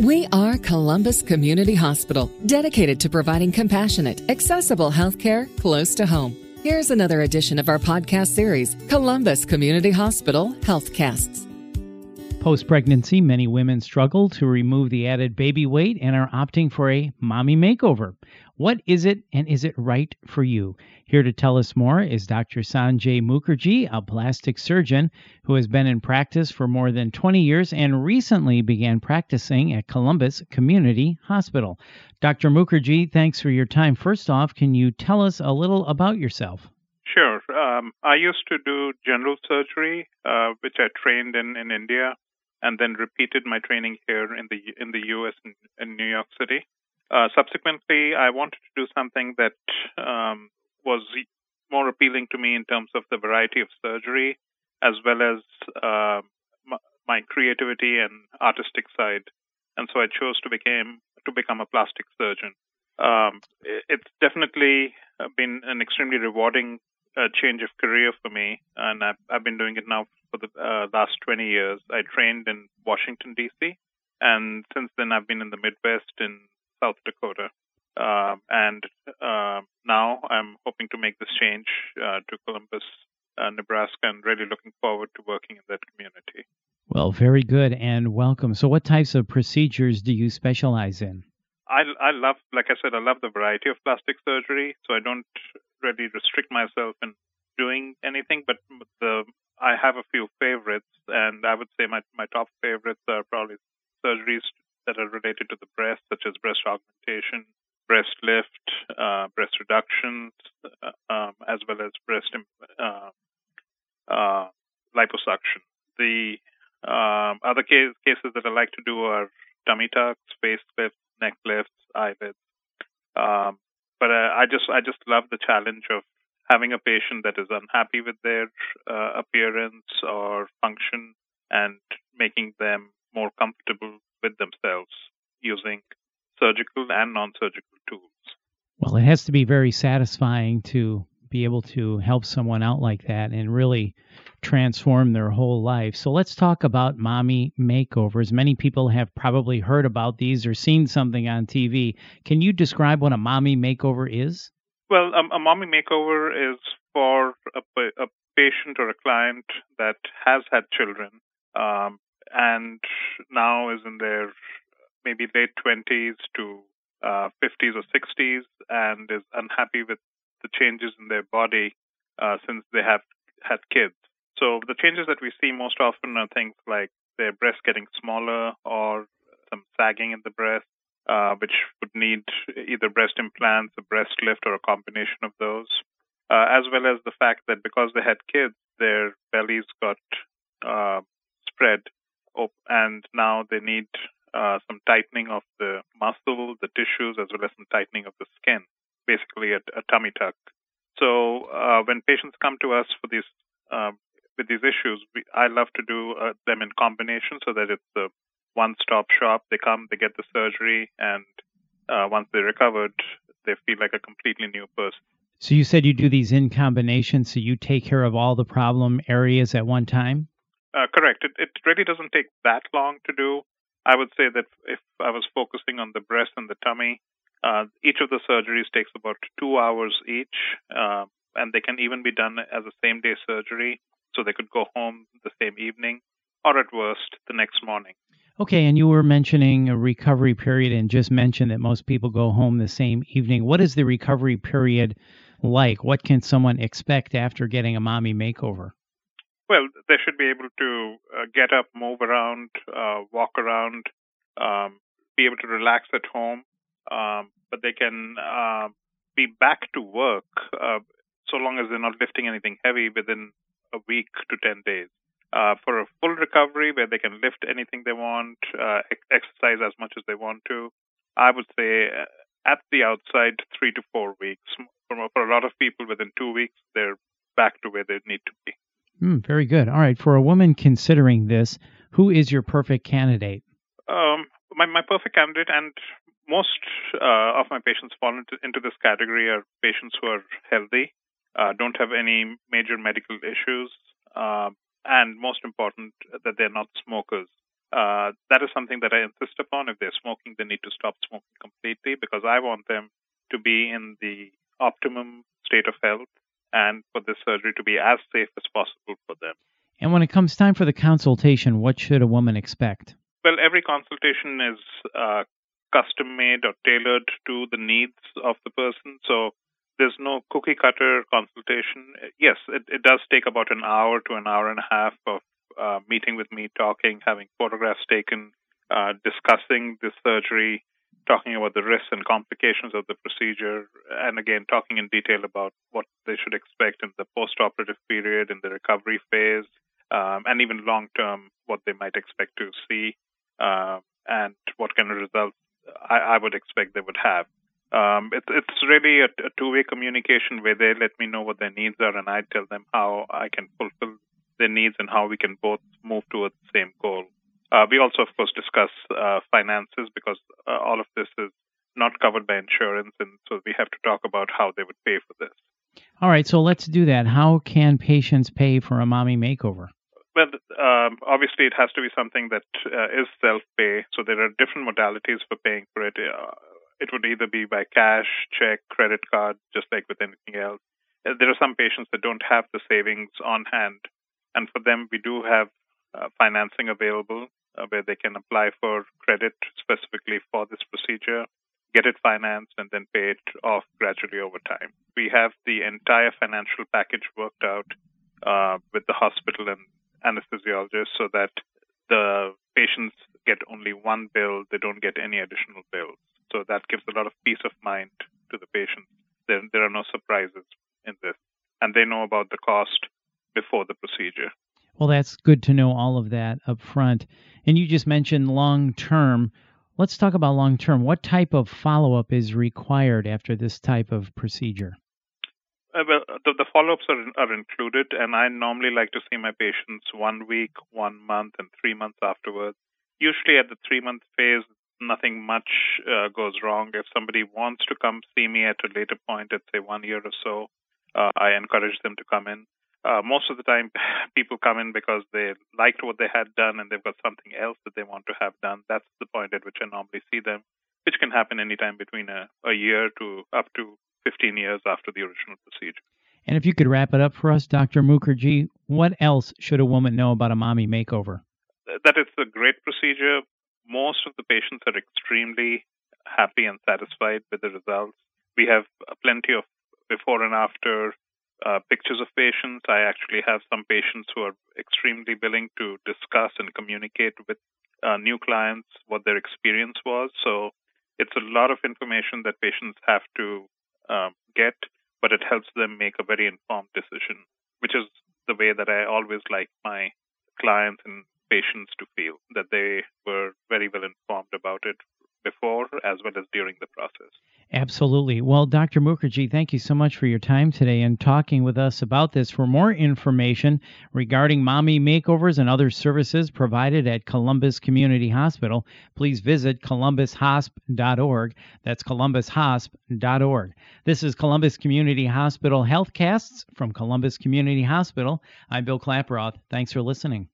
We are Columbus Community Hospital, dedicated to providing compassionate, accessible healthcare close to home. Here's another edition of our podcast series, Columbus Community Hospital Healthcasts. Post pregnancy, many women struggle to remove the added baby weight and are opting for a mommy makeover. What is it and is it right for you? Here to tell us more is Dr. Sanjay Mukerji, a plastic surgeon who has been in practice for more than 20 years and recently began practicing at Columbus Community Hospital. Dr. Mukerji, thanks for your time. First off, can you tell us a little about yourself? Sure. Um, I used to do general surgery, uh, which I trained in in India, and then repeated my training here in the in the U.S. in, in New York City. Uh, subsequently, I wanted to do something that um, was more appealing to me in terms of the variety of surgery, as well as uh, my creativity and artistic side. And so I chose to become to become a plastic surgeon. Um, it's definitely been an extremely rewarding uh, change of career for me, and I've, I've been doing it now for the uh, last 20 years. I trained in Washington D.C. and since then I've been in the Midwest in South Dakota. Uh, and uh, now I'm hoping to make this change uh, to Columbus, uh, Nebraska, and really looking forward to working in that community. Well, very good and welcome. So, what types of procedures do you specialize in? I, I love, like I said, I love the variety of plastic surgery. So I don't really restrict myself in doing anything, but the I have a few favorites, and I would say my my top favorites are probably surgeries that are related to the breast, such as breast augmentation, breast lift, uh, breast reduction, uh, um, as well as breast uh, uh, liposuction. The um, other case, cases that I like to do are tummy tucks, face lifts, neck lifts, eyelids. Um, but uh, I just I just love the challenge of having a patient that is unhappy with their uh, appearance or function and making them more comfortable with themselves using surgical and non surgical tools. Well, it has to be very satisfying to be able to help someone out like that and really transform their whole life. So let's talk about mommy makeovers. Many people have probably heard about these or seen something on TV. Can you describe what a mommy makeover is? Well, um, a mommy makeover is for a, a, patient or a client that has had children um, and now is in their maybe late 20s to uh, 50s or 60s and is unhappy with the changes in their body uh, since they have had kids. So the changes that we see most often are things like their breast getting smaller or some sagging in the breast, uh, which would need either breast implants, a breast lift, or a combination of those, uh, as well as the fact that because they had kids, their bellies got uh, spread, and now they need uh, some tightening of the muscle, the tissues, as well as some tightening of the skin, basically a, a tummy tuck. So uh, when patients come to us for these uh, with these issues, we, I love to do them in combination so that it's a one-stop shop. They come, they get the surgery, and uh, once they're recovered, they feel like a completely new person. So you said you do these in combination, so you take care of all the problem areas at one time. Uh, correct. It, it really doesn't take that long to do. I would say that if I was focusing on the breast and the tummy, uh, each of the surgeries takes about two hours each, uh, and they can even be done as a same day surgery. So they could go home the same evening, or at worst, the next morning. Okay, and you were mentioning a recovery period and just mentioned that most people go home the same evening. What is the recovery period like? What can someone expect after getting a mommy makeover? Well, they should be able to uh, get up, move around, uh, walk around, um, be able to relax at home, um, but they can uh, be back to work uh, so long as they're not lifting anything heavy within a week to 10 days. Uh, for a full recovery where they can lift anything they want, uh, exercise as much as they want to, I would say at the outside, three to four weeks. For, for a lot of people, within two weeks, they're back to where they need to be. Mm, very good. All right. For a woman considering this, who is your perfect candidate? Um, my, my perfect candidate, and most uh, of my patients fall into, into this category, are patients who are healthy, uh, don't have any major medical issues, uh, and most important, that they're not smokers. uh, that is something that I insist upon. If they're smoking, they need to stop smoking completely because I want them to be in the optimum state of health and for this surgery to be as safe as possible for them. And when it comes time for the consultation, what should a woman expect? Well, every consultation is uh, custom made or tailored to the needs of the person. So there's no cookie cutter consultation. Yes, it, it does take about an hour to an hour and a half of uh, meeting with me, talking, having photographs taken, uh, discussing the surgery, talking about the risks and complications of the procedure, and again, talking in detail about what they should expect in the post operative period, in the recovery phase, um, and even long term, what they might expect to see, uh, and what kind of results I, I would expect they would have. Um, it, it's really a, a two way communication where they let me know what their needs are, and I tell them how I can fulfill their needs and how we can both move towards the same goal. Uh, we also, of course, discuss uh, finances because uh, all of this is not covered by insurance, and so we have to talk about how they would pay for this. All right, so let's do that. How can patients pay for a mommy makeover? Well, um, obviously, it has to be something that uh, is self pay. So there are different modalities for paying for it. It would either be by cash, check, credit card, just like with anything else. There are some patients that don't have the savings on hand, and for them, we do have uh, financing available uh, where they can apply for credit specifically for this procedure, get it financed, and then pay it off gradually over time. We have the entire financial package worked out uh, with the hospital and anesthesiologist so that the patients get only one bill, they don't get any additional bills. That gives a lot of peace of mind to the patients. There, there are no surprises in this. And they know about the cost before the procedure. Well, that's good to know all of that up front. And you just mentioned long term. Let's talk about long term. What type of follow up is required after this type of procedure? Uh, well, the, the follow ups are, are included, and I normally like to see my patients one week, one month, and three months afterwards. Usually at the three month phase, nothing much uh, goes wrong. If somebody wants to come see me at a later point, at say one year or so, uh, I encourage them to come in uh, most of the time people come in because they liked what they had done and they've got something else that they want to have done. That's the point at which I normally see them, which can happen anytime between a, a year to up to 15 years after the original procedure. And if you could wrap it up for us, Dr. Mukerji, what else should a woman know about a mommy makeover? That it's a great procedure. Most of the patients are extremely happy and satisfied with the results. We have plenty of before and after uh, pictures of patients. I actually have some patients who are extremely willing to discuss and communicate with uh, new clients what their experience was. So it's a lot of information that patients have to um, get, but it helps them make a very informed decision, which is the way that I always like my clients and patients to feel that they were very well informed about it before as well as during the process. Absolutely. Well, Dr. Mukerji, thank you so much for your time today and talking with us about this. For more information regarding mommy makeovers and other services provided at Columbus Community Hospital, please visit columbushosp.org. That's columbushosp.org. This is Columbus Community Hospital Healthcasts from Columbus Community Hospital. I'm Bill Klaproth. Thanks for listening.